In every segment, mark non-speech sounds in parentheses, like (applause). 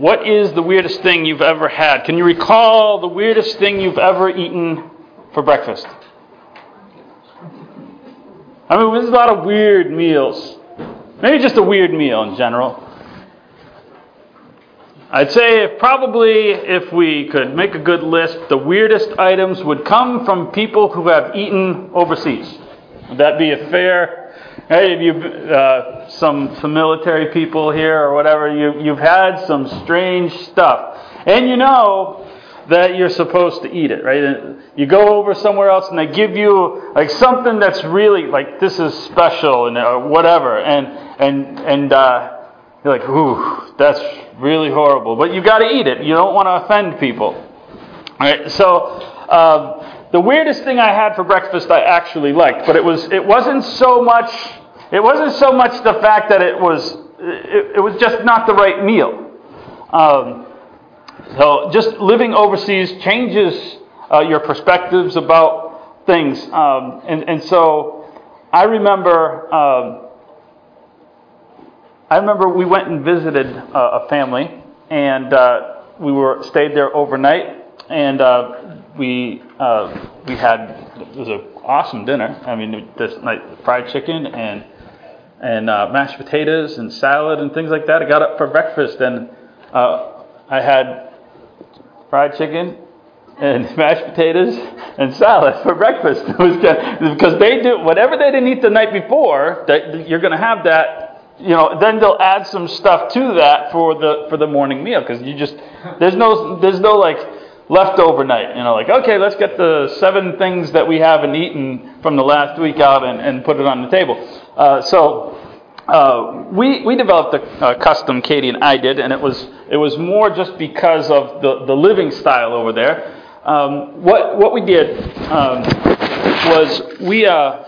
what is the weirdest thing you've ever had? Can you recall the weirdest thing you've ever eaten for breakfast? I mean, there's a lot of weird meals. Maybe just a weird meal in general. I'd say if probably if we could make a good list, the weirdest items would come from people who have eaten overseas. Would that be a fair? Hey, you uh, some some military people here or whatever, you you've had some strange stuff, and you know that you're supposed to eat it, right? You go over somewhere else and they give you like something that's really like this is special and uh, whatever, and and and uh, you're like, ooh, that's really horrible. But you've got to eat it. You don't want to offend people. All right. So um, the weirdest thing I had for breakfast I actually liked, but it was it wasn't so much it wasn't so much the fact that it was it, it was just not the right meal. Um, so just living overseas changes uh, your perspectives about things, um, and and so I remember. Um, I remember we went and visited uh, a family, and uh, we were stayed there overnight, and uh, we uh, we had it was an awesome dinner. I mean, this night fried chicken and and uh, mashed potatoes and salad and things like that. I got up for breakfast and uh, I had fried chicken and (laughs) mashed potatoes and salad for breakfast. (laughs) Because they do whatever they didn't eat the night before. That you're going to have that. You know, then they'll add some stuff to that for the for the morning meal because you just there's no there's no like leftover night. You know, like okay, let's get the seven things that we haven't eaten from the last week out and, and put it on the table. Uh, so uh, we we developed a, a, custom, Katie and I did, and it was it was more just because of the, the living style over there. Um, what what we did um, was we uh,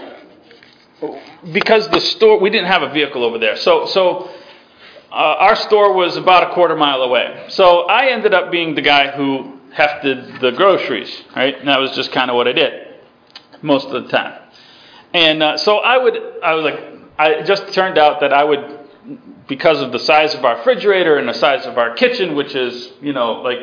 because the store we didn't have a vehicle over there, so so. Uh, our store was about a quarter mile away. So I ended up being the guy who hefted the groceries, right? And that was just kind of what I did most of the time. And uh, so I would, I was like, I, it just turned out that I would, because of the size of our refrigerator and the size of our kitchen, which is, you know, like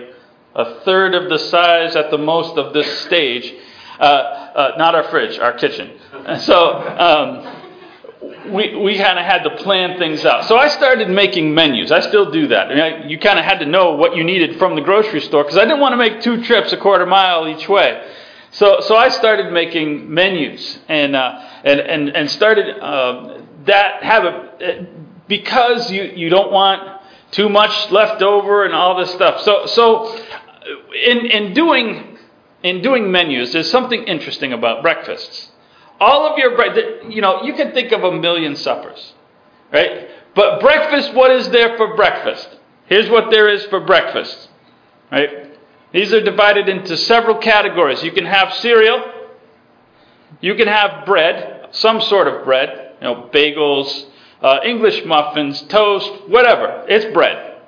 a third of the size at the most of this stage, uh, uh, not our fridge, our kitchen. (laughs) So um, we, we kind of had to plan things out. So I started making menus. I still do that. I you kind of had to know what you needed from the grocery store because I didn't want to make two trips a quarter mile each way. So, so I started making menus and, uh, and, and, and started uh, that habit because you, you don't want too much left over and all this stuff. So, so in, in, doing, in doing menus, there's something interesting about breakfasts. All of your, bread, you know, you can think of a million suppers, right? But breakfast, what is there for breakfast? Here's what there is for breakfast, right? These are divided into several categories. You can have cereal, you can have bread, some sort of bread, you know, bagels, uh, English muffins, toast, whatever. It's bread.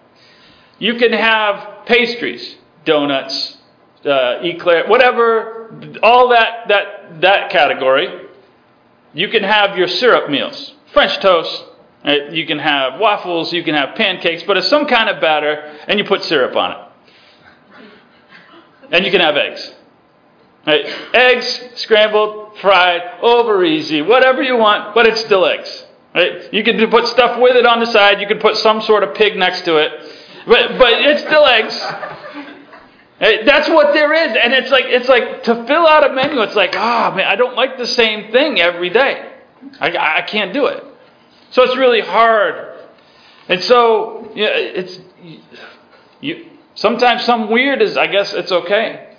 You can have pastries, donuts, uh, eclair, whatever, all that, that, that category. You can have your syrup meals, French toast, uh, you can have waffles, you can have pancakes, but it's some kind of batter, and you put syrup on it. And you can have eggs. Right? Eggs, scrambled, fried, over easy, whatever you want, but it's still eggs. Right? You can put stuff with it on the side. You can put some sort of pig next to it, but but it's still eggs. Right? That's what there is, and it's like it's like to fill out a menu. It's like, oh man, I don't like the same thing every day. I, I can't do it. So it's really hard, and so yeah, it's you. Sometimes some weird is, I guess it's okay.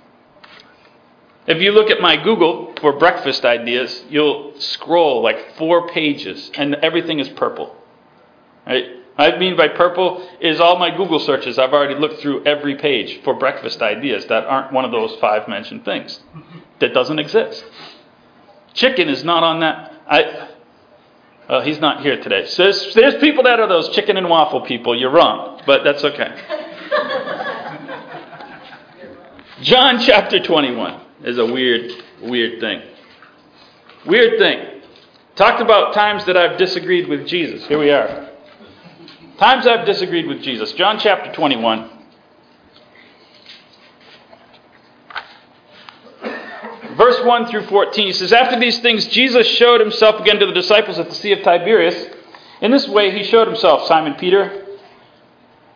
If you look at my Google for breakfast ideas, you'll scroll like four pages and everything is purple. Right? I mean by purple is all my Google searches. I've already looked through every page for breakfast ideas that aren't one of those five mentioned things. That doesn't exist. Chicken is not on that. I, uh, he's not here today. So there's, there's people that are those chicken and waffle people. You're wrong, but that's okay. (laughs) John chapter 21 is a weird, weird thing. Weird thing. Talked about times that I've disagreed with Jesus. Here we are. Times I've disagreed with Jesus. John chapter 21. Verse 1 through 14 he says, After these things, Jesus showed himself again to the disciples at the Sea of Tiberias. In this way, he showed himself Simon Peter,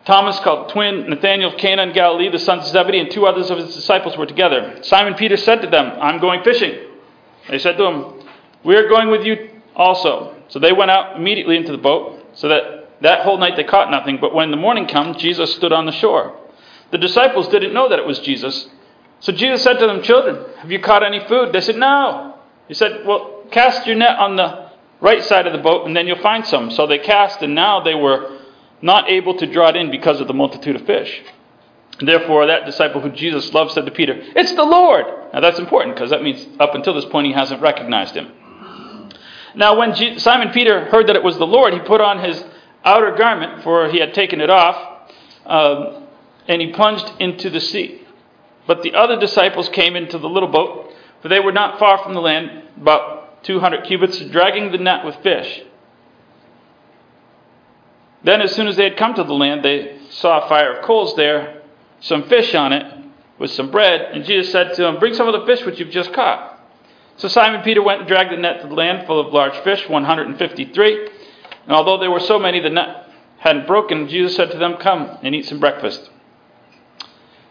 Thomas, called twin, Nathanael of Cana in Galilee, the sons of Zebedee, and two others of his disciples were together. Simon Peter said to them, I'm going fishing. They said to him, We are going with you also. So they went out immediately into the boat, so that that whole night they caught nothing. But when the morning came, Jesus stood on the shore. The disciples didn't know that it was Jesus. So Jesus said to them, Children, have you caught any food? They said, No. He said, Well, cast your net on the right side of the boat, and then you'll find some. So they cast, and now they were not able to draw it in because of the multitude of fish. Therefore, that disciple who Jesus loved said to Peter, It's the Lord! Now that's important because that means up until this point he hasn't recognized him. Now, when Simon Peter heard that it was the Lord, he put on his outer garment, for he had taken it off, um, and he plunged into the sea. But the other disciples came into the little boat, for they were not far from the land, about 200 cubits, dragging the net with fish. Then, as soon as they had come to the land, they saw a fire of coals there, some fish on it, with some bread, and Jesus said to them, Bring some of the fish which you've just caught. So Simon Peter went and dragged the net to the land full of large fish, 153. And although there were so many, the net hadn't broken. Jesus said to them, Come and eat some breakfast.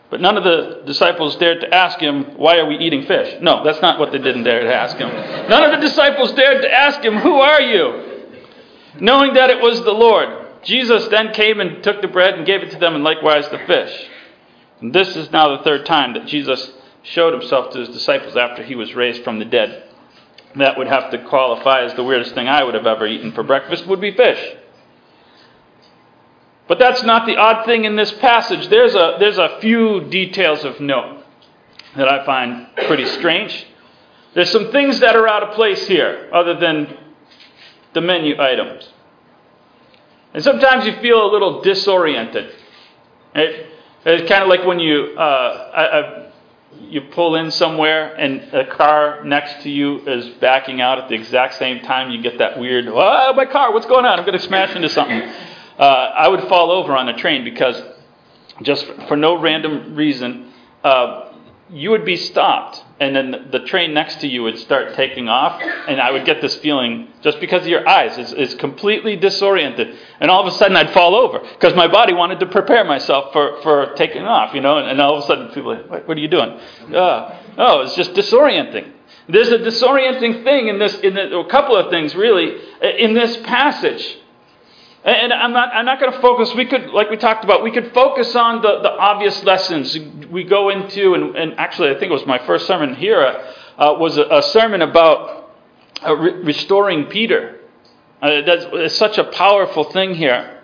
But none of the disciples dared to ask him, Why are we eating fish? No, that's not what they didn't dare to ask him. None of the disciples dared to ask him, Who are you? Knowing that it was the Lord. Jesus then came and took the bread and gave it to them, and likewise the fish. And this is now the third time that Jesus showed himself to his disciples after he was raised from the dead. That would have to qualify as the weirdest thing I would have ever eaten for breakfast would be fish. But that's not the odd thing in this passage. There's a, there's a few details of note that I find pretty strange. There's some things that are out of place here, other than the menu items. And sometimes you feel a little disoriented. Right? It's kind of like when you, uh, I, you pull in somewhere and a car next to you is backing out at the exact same time. You get that weird, oh, my car, what's going on? I'm going to smash into something uh, I would fall over on a train because just for no random reason, uh, you would be stopped, and then the train next to you would start taking off, and I would get this feeling just because of your eyes is, is completely disoriented, and all of a sudden I'd fall over because my body wanted to prepare myself for, for taking off, you know, and, and all of a sudden people are like, what, what are you doing? Uh, oh, it's just disorienting. There's a disorienting thing in this, in the, a couple of things really in this passage. And I'm not, I'm not going to focus, we could, like we talked about, we could focus on the, the obvious lessons we go into, and, and actually, I think it was my first sermon here, uh, was a, a, sermon about uh, re- restoring Peter. Uh, that's, such a powerful thing here.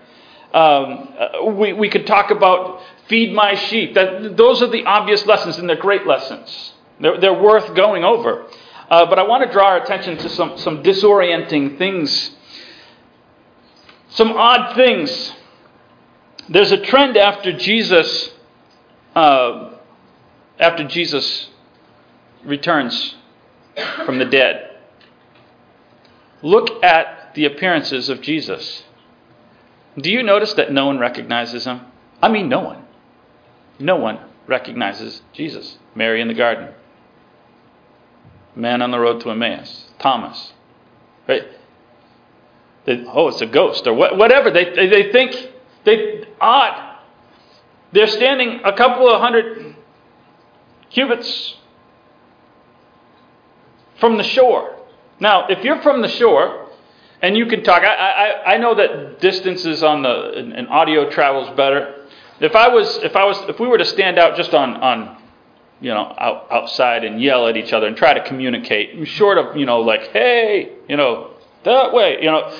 Um, uh, we, we could talk about feed my sheep. That, those are the obvious lessons, and they're great lessons. They're, they're worth going over. Uh, but I want to draw our attention to some, some disorienting things some odd things. There's a trend after Jesus, uh, after Jesus returns from the dead. Look at the appearances of Jesus. Do you notice that no one recognizes him? I mean, no one. No one recognizes Jesus. Mary in the garden, man on the road to Emmaus, Thomas. Right? They, oh, it's a ghost or whatever. They, they, they think they odd. They're standing a couple of hundred cubits from the shore. Now, if you're from the shore and you can talk, I, I, I know that distances on the and audio travels better. If I was if I was if we were to stand out just on on you know out, outside and yell at each other and try to communicate, short of you know like hey you know that way you know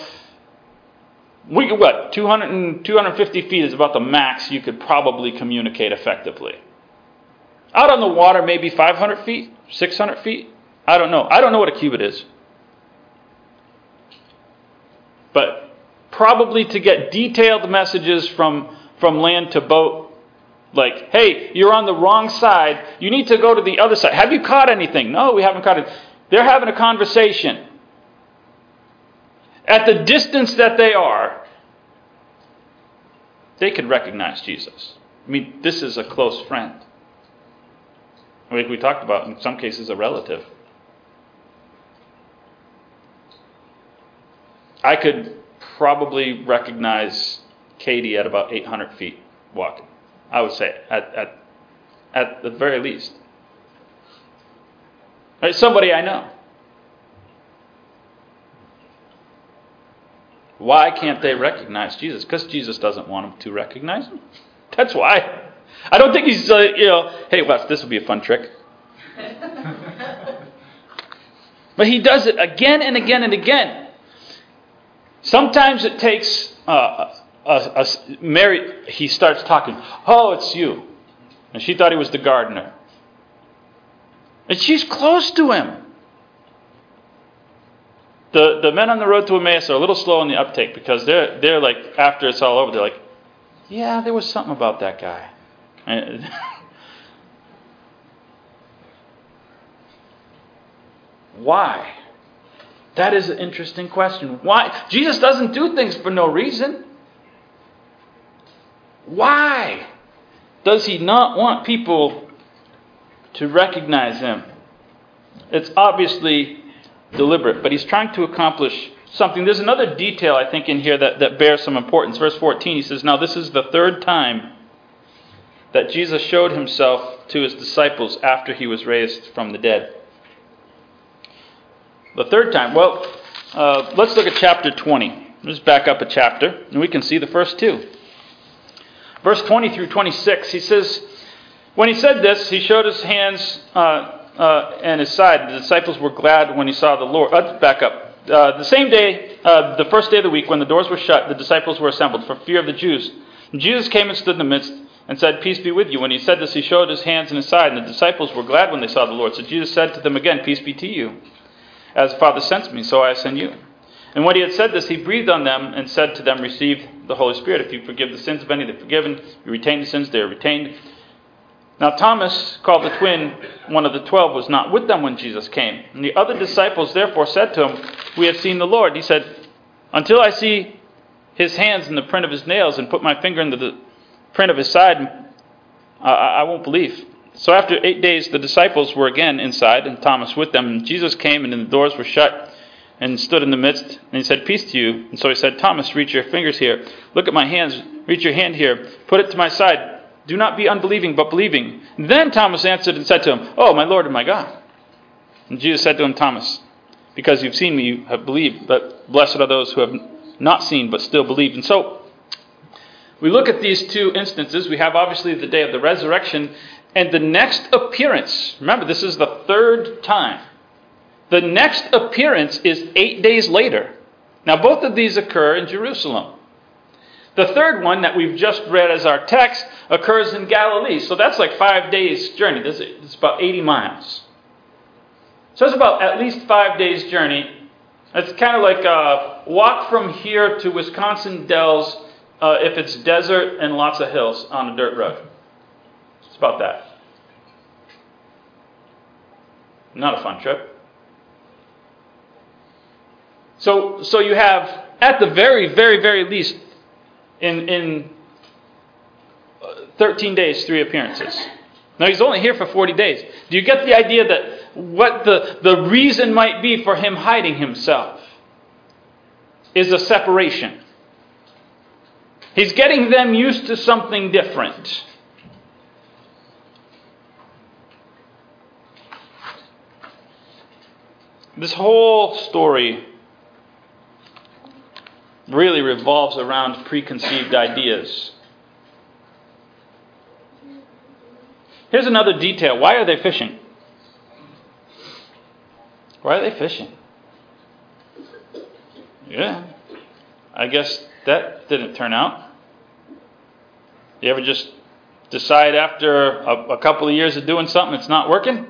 we what 200 and 250 feet is about the max you could probably communicate effectively. Out on the water maybe 500 feet 600 feet? I don't know. I don't know what a cubit is. But probably to get detailed messages from from land to boat like hey you're on the wrong side. You need to go to the other side. Have you caught anything? No we haven't caught it. They're having a conversation at the distance that they are, they could recognize Jesus. I mean, this is a close friend. Like we talked about, in some cases, a relative. I could probably recognize Katie at about 800 feet walking. I would say at at at the very least. Right, somebody I know. Why can't they recognize Jesus? Because Jesus doesn't want them to recognize him. That's why. I don't think he's, uh, you know, hey, Wes, this will be a fun trick. (laughs) but he does it again and again and again. Sometimes it takes uh, a, a, Mary, he starts talking, oh, it's you. And she thought he was the gardener. And she's close to him. The, the men on the road to Emmaus are a little slow in the uptake because they're, they're like, after it's all over, they're like, yeah, there was something about that guy. (laughs) Why? That is an interesting question. Why? Jesus doesn't do things for no reason. Why does he not want people to recognize him? It's obviously deliberate, but he's trying to accomplish something. There's another detail, I think, in here that, that bears some importance. Verse 14, he says, Now this is the third time that Jesus showed himself to his disciples after he was raised from the dead. The third time, well, uh, let's look at chapter 20. Let's back up a chapter, and we can see the first two. Verse 20 through 26, he says, When he said this, he showed his hands uh, uh, and his side. The disciples were glad when he saw the Lord. Let's back up. Uh, the same day, uh, the first day of the week, when the doors were shut, the disciples were assembled for fear of the Jews. And Jesus came and stood in the midst and said, Peace be with you. When he said this, he showed his hands and his side, and the disciples were glad when they saw the Lord. So Jesus said to them again, Peace be to you. As the Father sent me, so I send you. And when he had said this, he breathed on them and said to them, Receive the Holy Spirit. If you forgive the sins of any, they're forgiven. You retain the sins, they are retained. Now, Thomas, called the twin, one of the twelve, was not with them when Jesus came. And the other disciples therefore said to him, We have seen the Lord. He said, Until I see his hands in the print of his nails and put my finger into the print of his side, I won't believe. So after eight days, the disciples were again inside, and Thomas with them. And Jesus came, and the doors were shut, and stood in the midst. And he said, Peace to you. And so he said, Thomas, reach your fingers here. Look at my hands. Reach your hand here. Put it to my side. Do not be unbelieving, but believing. Then Thomas answered and said to him, Oh, my Lord and my God. And Jesus said to him, Thomas, because you've seen me, you have believed. But blessed are those who have not seen, but still believe. And so we look at these two instances. We have obviously the day of the resurrection and the next appearance. Remember, this is the third time. The next appearance is eight days later. Now, both of these occur in Jerusalem. The third one that we've just read as our text occurs in Galilee. So that's like five days' journey. It's about 80 miles. So it's about at least five days' journey. It's kind of like a walk from here to Wisconsin Dells uh, if it's desert and lots of hills on a dirt road. It's about that. Not a fun trip. So, so you have, at the very, very, very least, in, in uh, 13 days, three appearances. Now, he's only here for 40 days. Do you get the idea that what the, the reason might be for him hiding himself is a separation? He's getting them used to something different. This whole story really revolves around preconceived ideas. Here's another detail. Why are they fishing? Why are they fishing? Yeah. I guess that didn't turn out. You ever just decide after a, a couple of years of doing something it's not working?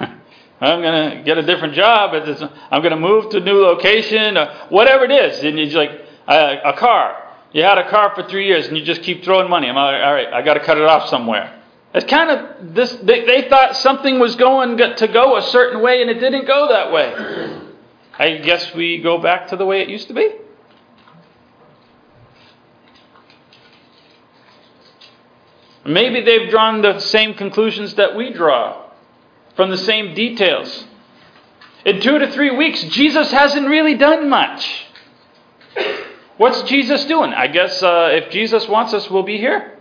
(laughs) I'm going to get a different job. I'm going to move to a new location, or whatever it is. And you're like, uh, a car. You had a car for three years and you just keep throwing money. I'm like, all right, I got to cut it off somewhere. It's kind of this, they, they thought something was going to go a certain way and it didn't go that way. (clears throat) I guess we go back to the way it used to be. Maybe they've drawn the same conclusions that we draw from the same details. In two to three weeks, Jesus hasn't really done much. What's Jesus doing? I guess uh, if Jesus wants us, we'll be here.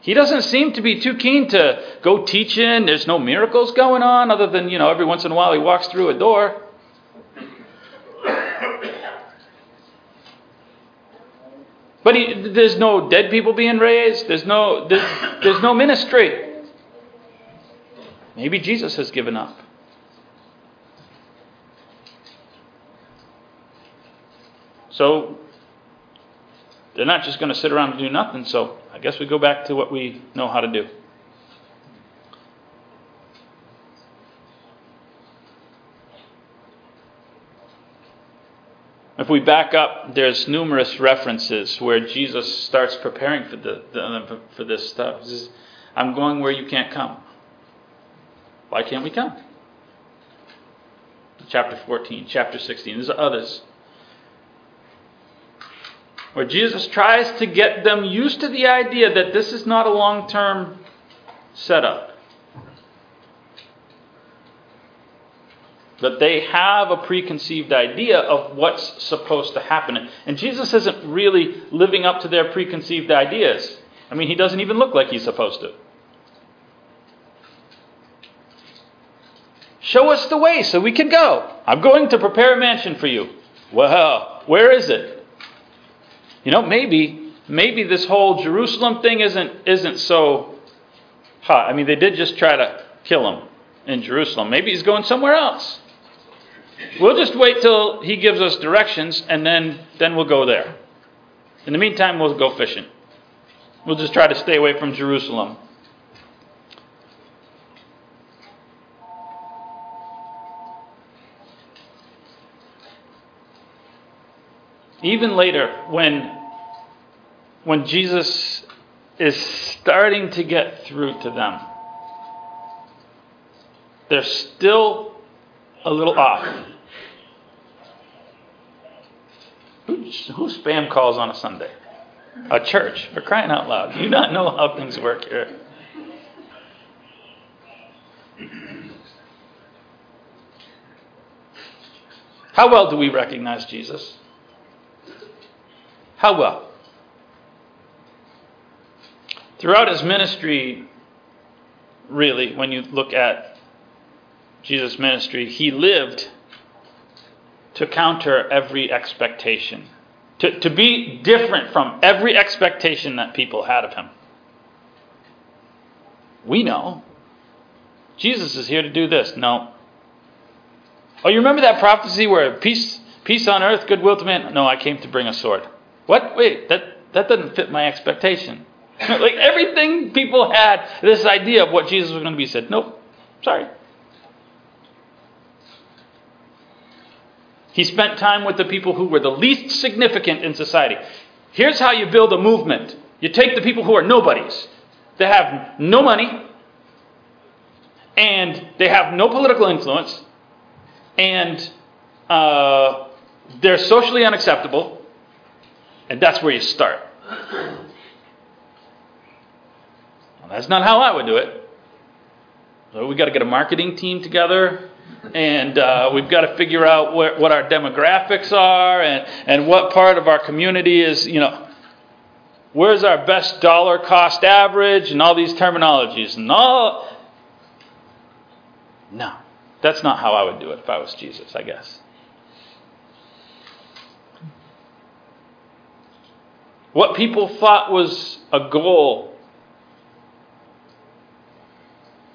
He doesn't seem to be too keen to go teaching. There's no miracles going on, other than, you know, every once in a while he walks through a door. But he, there's no dead people being raised. There's no, there's, there's no ministry. Maybe Jesus has given up. So they're not just going to sit around and do nothing. So I guess we go back to what we know how to do. If we back up, there's numerous references where Jesus starts preparing for the, for this stuff. He Says, I'm going where you can't come. Why can't we come? Chapter 14, chapter 16. There's others where Jesus tries to get them used to the idea that this is not a long term setup. That they have a preconceived idea of what's supposed to happen. And Jesus isn't really living up to their preconceived ideas. I mean, he doesn't even look like he's supposed to. Show us the way so we can go. I'm going to prepare a mansion for you. Well, where is it? You know, maybe maybe this whole Jerusalem thing isn't isn't so hot. I mean, they did just try to kill him in Jerusalem. Maybe he's going somewhere else. We'll just wait till he gives us directions and then then we'll go there. In the meantime, we'll go fishing. We'll just try to stay away from Jerusalem. Even later, when when Jesus is starting to get through to them, they're still a little off. Who, who spam calls on a Sunday? A church, for crying out loud. You not know how things work here? How well do we recognize Jesus? How well? Throughout his ministry, really, when you look at Jesus' ministry, he lived to counter every expectation, to, to be different from every expectation that people had of him. We know. Jesus is here to do this. No. Oh, you remember that prophecy where peace, peace on earth, goodwill to man? No, I came to bring a sword. What? Wait, that, that doesn't fit my expectation. (laughs) like everything people had this idea of what Jesus was going to be said, nope, sorry. He spent time with the people who were the least significant in society. Here's how you build a movement you take the people who are nobodies, they have no money, and they have no political influence, and uh, they're socially unacceptable, and that's where you start. Well, that's not how I would do it. So we've got to get a marketing team together, and uh, we've got to figure out where, what our demographics are and, and what part of our community is, you know, where's our best dollar cost average and all these terminologies. And all. No, that's not how I would do it if I was Jesus, I guess. What people thought was a goal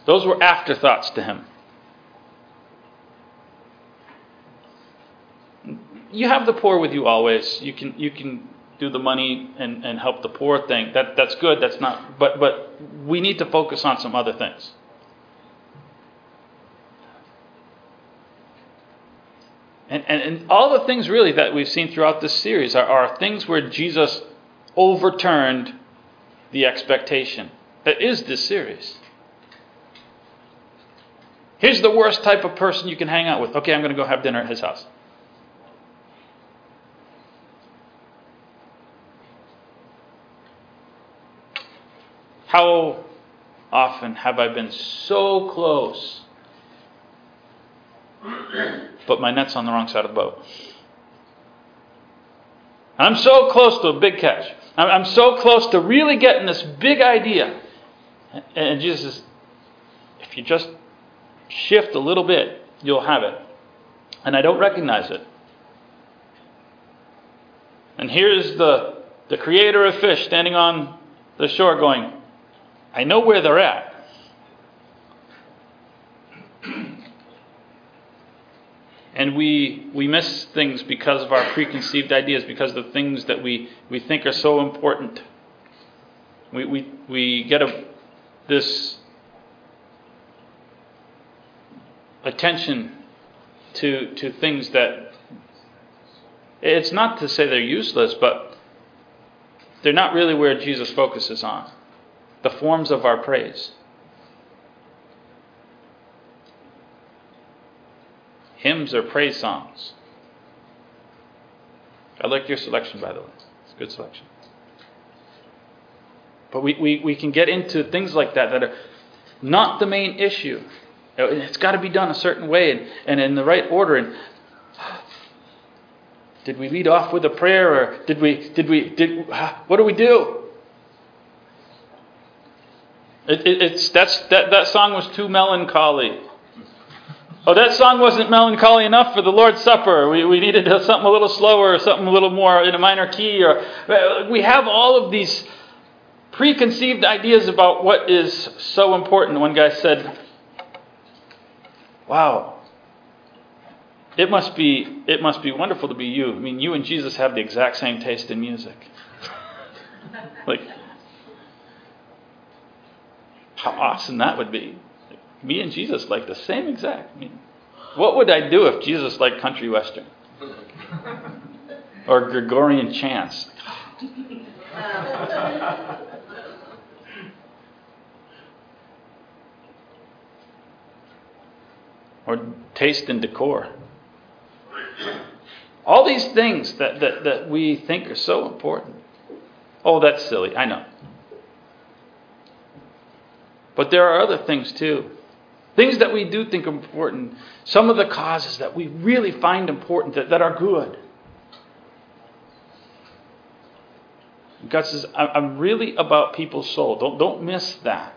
Those were afterthoughts to him. You have the poor with you always. You can you can do the money and, and help the poor thing. That that's good. That's not but but we need to focus on some other things. And, and, and all the things really that we've seen throughout this series are, are things where Jesus overturned the expectation. That is this series. Here's the worst type of person you can hang out with. Okay, I'm going to go have dinner at his house. How often have I been so close, but my net's on the wrong side of the boat? I'm so close to a big catch. I'm so close to really getting this big idea. And Jesus says, if you just shift a little bit, you'll have it. And I don't recognize it. And here's the, the creator of fish standing on the shore going, I know where they're at. And we, we miss things because of our preconceived ideas, because of the things that we, we think are so important. We, we, we get a, this attention to, to things that it's not to say they're useless, but they're not really where Jesus focuses on the forms of our praise. Hymns or praise songs. I like your selection, by the way. It's a good selection. But we, we, we can get into things like that that are not the main issue. Uh, it's got to be done a certain way and, and in the right order. And (sighs) did we lead off with a prayer or did we did we did (sighs) what do we do? It, it, it's that's that that song was too melancholy. Oh, that song wasn't melancholy enough for the Lord's Supper. We, we needed something a little slower, or something a little more in a minor key. Or we have all of these preconceived ideas about what is so important. One guy said, "Wow, it must be it must be wonderful to be you. I mean, you and Jesus have the exact same taste in music. (laughs) like, how awesome that would be." Me and Jesus like the same exact. What would I do if Jesus liked country western? or Gregorian chants? or taste and decor. All these things that, that, that we think are so important. Oh, that's silly. I know. But there are other things too. Things that we do think important. Some of the causes that we really find important that, that are good. God says, I'm really about people's soul. Don't, don't miss that.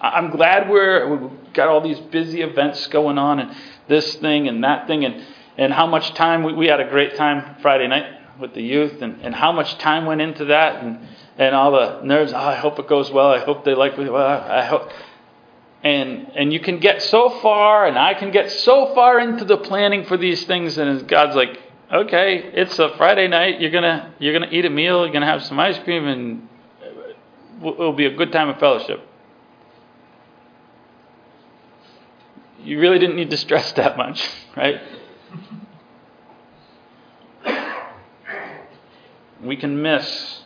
I'm glad we're, we've got all these busy events going on and this thing and that thing and, and how much time we, we had a great time Friday night with the youth and, and how much time went into that and, and all the nerves. Oh, I hope it goes well. I hope they like me. Well, I hope and and you can get so far and i can get so far into the planning for these things and god's like okay it's a friday night. You're gonna you're gonna eat a meal. You're gonna have some ice cream and it'll be a good time of fellowship. You really didn't need to stress (laughs) that much right? We can miss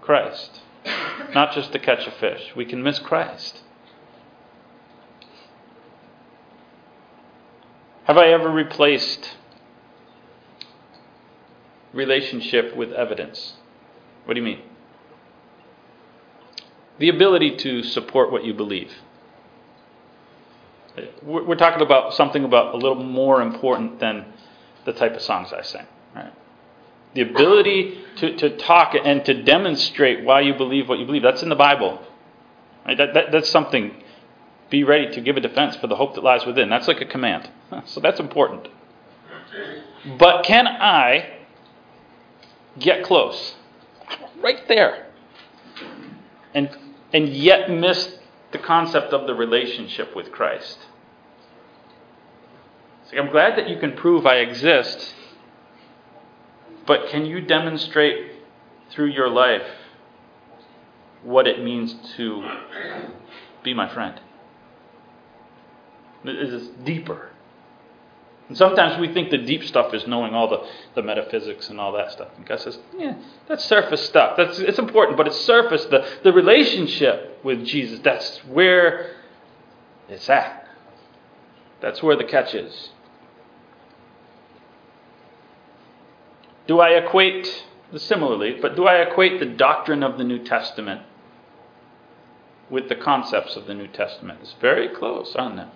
christ. Not just to catch a fish. We can miss christ Have I ever replaced relationship with evidence? What do you mean? The ability to support what you believe. We're talking about something about a little more important than the type of songs I sing. Right? The ability to, to talk and to demonstrate why you believe what you believe. That's in the Bible. Right? That, that, that's something be ready to give a defense for the hope that lies within. That's like a command. (laughs) So that's important. But can I get close? Right there. And, and yet miss the concept of the relationship with Christ. So I'm glad that you can prove I exist, but can you demonstrate through your life what it means to be my friend? It is deeper. And sometimes we think the deep stuff is knowing all the, the metaphysics and all that stuff. And God says, yeah, that's surface stuff. That's it's important, but it's surface. The, the relationship with Jesus, that's where it's at. That's where the catch is. Do I equate similarly, but do I equate the doctrine of the New Testament with the concepts of the New Testament? It's very close, aren't they?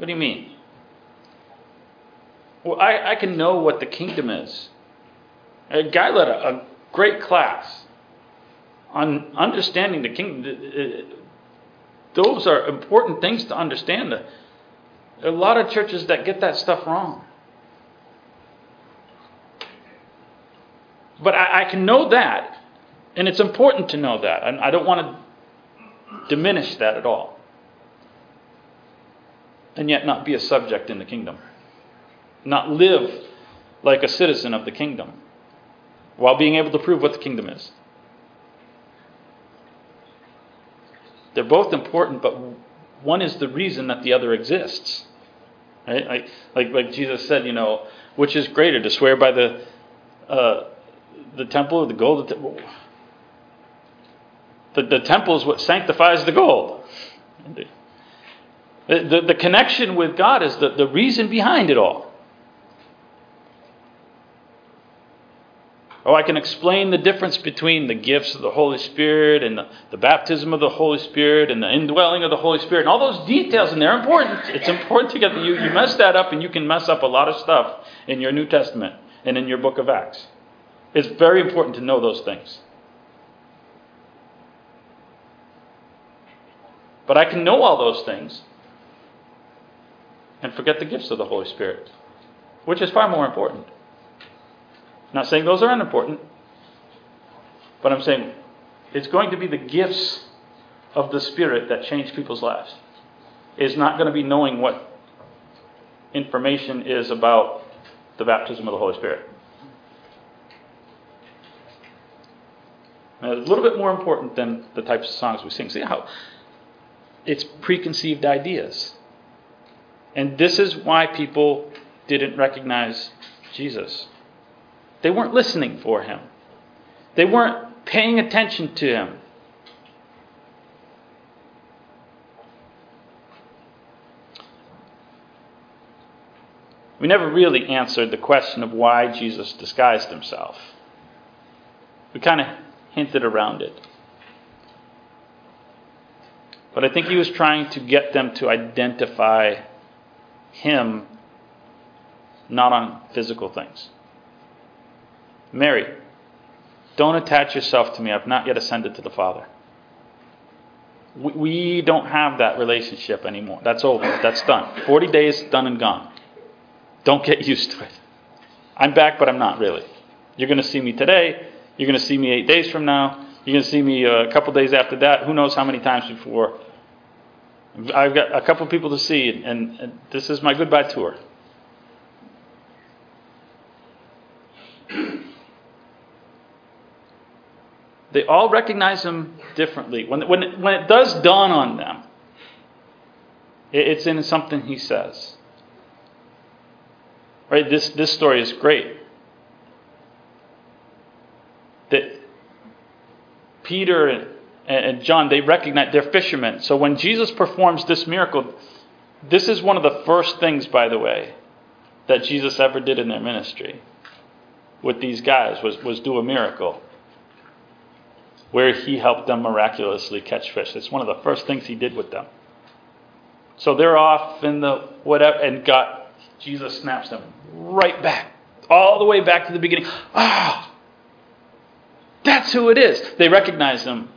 What do you mean? Well, I, I can know what the kingdom is. A guy led a, a great class on understanding the kingdom. Those are important things to understand. A lot of churches that get that stuff wrong. But I, I can know that, and it's important to know that. I don't want to diminish that at all. And yet not be a subject in the kingdom. Not live like a citizen of the kingdom while being able to prove what the kingdom is. They're both important, but one is the reason that the other exists. Right? Like, like, like Jesus said, you know, which is greater, to swear by the uh, the temple or the gold? The, the temple is what sanctifies the gold. The, the, connection with God is the, the reason behind it all. Oh, I can explain the difference between the gifts of the Holy Spirit and the, the, baptism of the Holy Spirit and the indwelling of the Holy Spirit and all those details, and they're important. It's important to get you. You mess that up, and you can mess up a lot of stuff in your New Testament and in your book of Acts. It's very important to know those things. But I can know all those things and forget the gifts of the Holy Spirit, which is far more important. I'm not saying those are unimportant, but I'm saying it's going to be the gifts of the Spirit that change people's lives. It's not going to be knowing what information is about the baptism of the Holy Spirit. A little bit more important than the types of songs we sing. See how it's preconceived ideas. And this is why people didn't recognize Jesus. They weren't listening for him, they weren't paying attention to him. We never really answered the question of why Jesus disguised himself. We kind of hinted around it. But I think he was trying to get them to identify him not on physical things. Mary, don't attach yourself to me. I've not yet ascended to the Father. We don't have that relationship anymore. That's over. That's done. 40 days, done and gone. Don't get (laughs) used to it. I'm back, but I'm not really. You're going to see me today. You're going to see me eight days from now. You're going to see me uh, a couple days after that. Who knows how many times before. I've got a couple people to see, and, and this is my goodbye tour. (clears throat) They all recognize him differently. When, when, when it does dawn on them, it, it's in something he says. Right? This, this story is great. that Peter and John, they recognize they're fishermen. So when Jesus performs this miracle, this is one of the first things, by the way, that Jesus ever did in their ministry with these guys was, was do a miracle where he helped them miraculously catch fish. It's one of the first things he did with them. So they're off in the whatever, and God, Jesus snaps them right back, all the way back to the beginning. Ah, that's who it is. They recognize him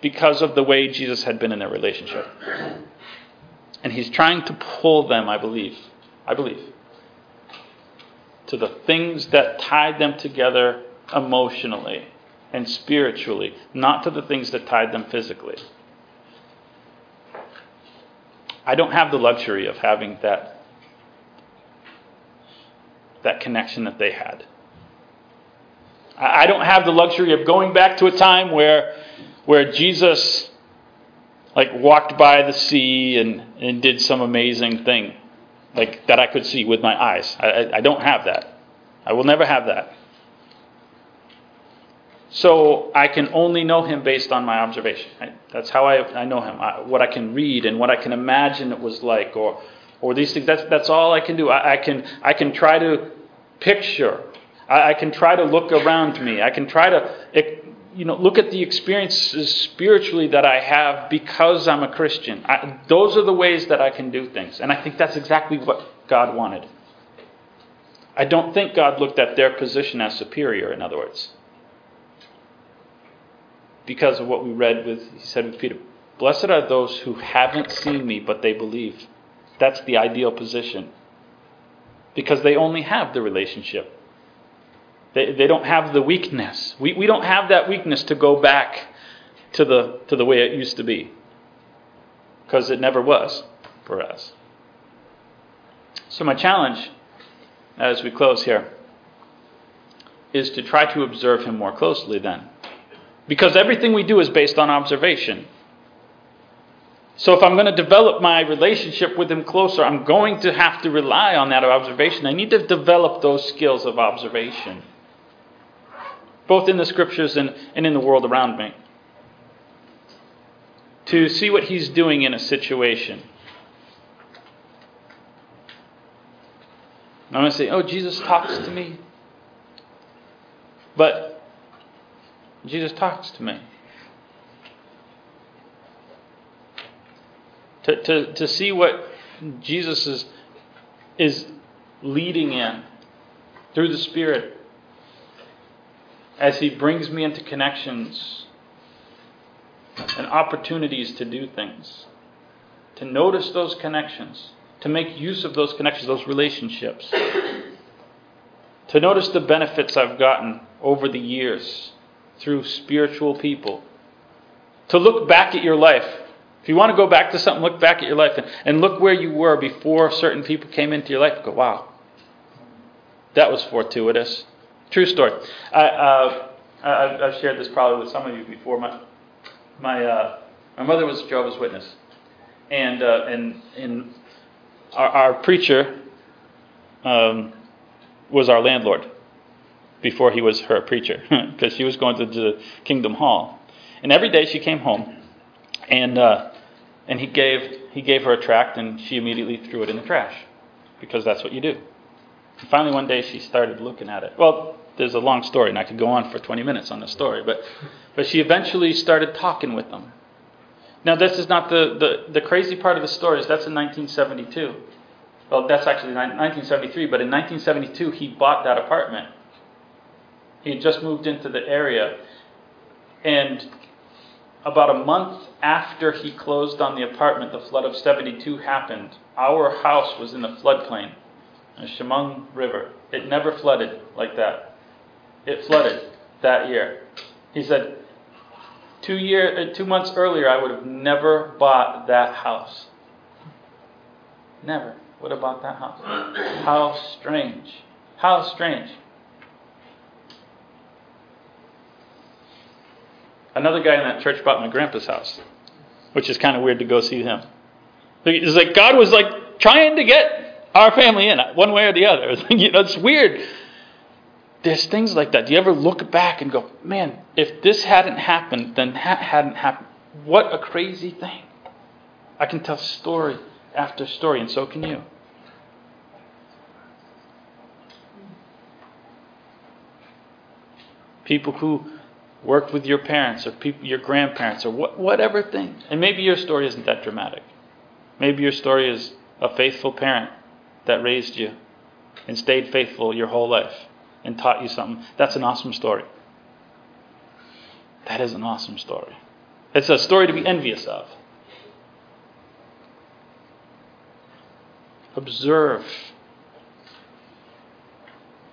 because of the way Jesus had been in their relationship. And he's trying to pull them, I believe, I believe, to the things that tied them together emotionally and spiritually, not to the things that tied them physically. I don't have the luxury of having that that connection that they had. I don't have the luxury of going back to a time where, where Jesus like walked by the sea and, and did some amazing thing like that I could see with my eyes. I, I don't have that. I will never have that. So I can only know him based on my observation. That's how I, I know him. I, what I can read and what I can imagine it was like, or or these things. That's that's all I can do. I, I can I can try to picture I, I can try to look around me. I can try to you know, look at the experiences spiritually that I have because I'm a Christian. I, those are the ways that I can do things. And I think that's exactly what God wanted. I don't think God looked at their position as superior, in other words. Because of what we read with, he said with Peter, Blessed are those who haven't seen me, but they believe. That's the ideal position. Because they only have the relationship. They, they don't have the weakness. We, we don't have that weakness to go back to the, to the way it used to be. Because it never was for us. So, my challenge as we close here is to try to observe him more closely then. Because everything we do is based on observation. So if I'm going to develop my relationship with him closer, I'm going to have to rely on that observation. I need to develop those skills of observation both in the scriptures and, and in the world around me. To see what he's doing in a situation. I'm going to say, oh, Jesus talks to me. But Jesus talks to me. To, to, to see what Jesus is, is leading in through the Spirit as He brings me into connections and opportunities to do things, to notice those connections, to make use of those connections, those relationships, to notice the benefits I've gotten over the years through spiritual people, to look back at your life. If you want to go back to something, look back at your life and, and look where you were before certain people came into your life. Go, wow, that was fortuitous. True story. I, uh, I, have shared this probably with some of you before. My my uh, my mother was Jehovah's Witness, and uh, and and our, our preacher um, was our landlord before he was her preacher (laughs) because she was going to the Kingdom Hall, and every day she came home, and uh, and he gave he gave her a tract, and she immediately threw it in the trash because that's what you do. Finally, one day she started looking at it. Well, there's a long story, and I could go on for 20 minutes on the story, but, but she eventually started talking with them. Now, this is not the, the, the crazy part of the story, is that's in 1972. Well, that's actually 1973, but in 1972, he bought that apartment. He had just moved into the area, and about a month after he closed on the apartment, the flood of 72 happened. Our house was in the floodplain, the Chemung River. It never flooded like that it flooded that year. He said, two year, uh, two months earlier, I would have never bought that house. Never would have bought that house. How strange. How strange. Another guy in that church bought my grandpa's house, which is kind of weird to go see him. It's like God was like trying to get our family in one way or the other. (laughs) You know, it's weird there's things like that. Do you ever look back and go, man, if this hadn't happened, then that hadn't happened? What a crazy thing. I can tell story after story, and so can you. People who worked with your parents or people, your grandparents or what, whatever thing. And maybe your story isn't that dramatic. Maybe your story is a faithful parent that raised you and stayed faithful your whole life and taught you something. That's an awesome story. That is an awesome story. It's a story to be envious of. Observe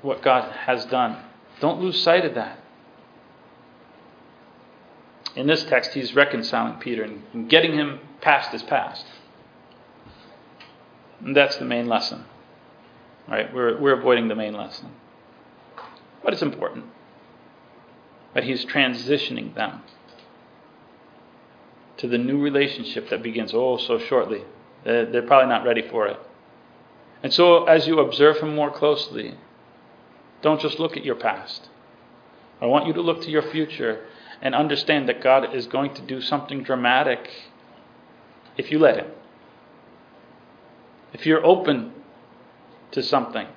what God has done. Don't lose sight of that. In this text, he's reconciling Peter and getting him past his past. And that's the main lesson. Right? We're, we're avoiding the main lesson. But it's important that he's transitioning them to the new relationship that begins oh so shortly. They're probably not ready for it. And so, as you observe him more closely, don't just look at your past. I want you to look to your future and understand that God is going to do something dramatic if you let Him. If you're open to something.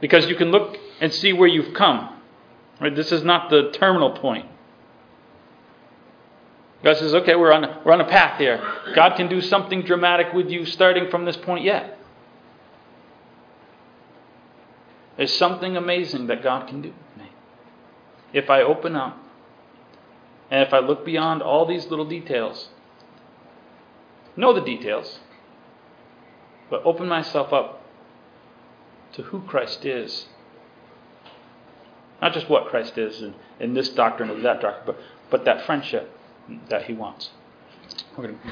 Because you can look and see where you've come. Right? This is not the terminal point. God says, okay, we're on, we're on a path here. God can do something dramatic with you starting from this point yet. There's something amazing that God can do with me. If I open up and if I look beyond all these little details, know the details, but open myself up to who Christ is. Not just what Christ is in, in this doctrine or that doctrine, but, but that friendship that he wants.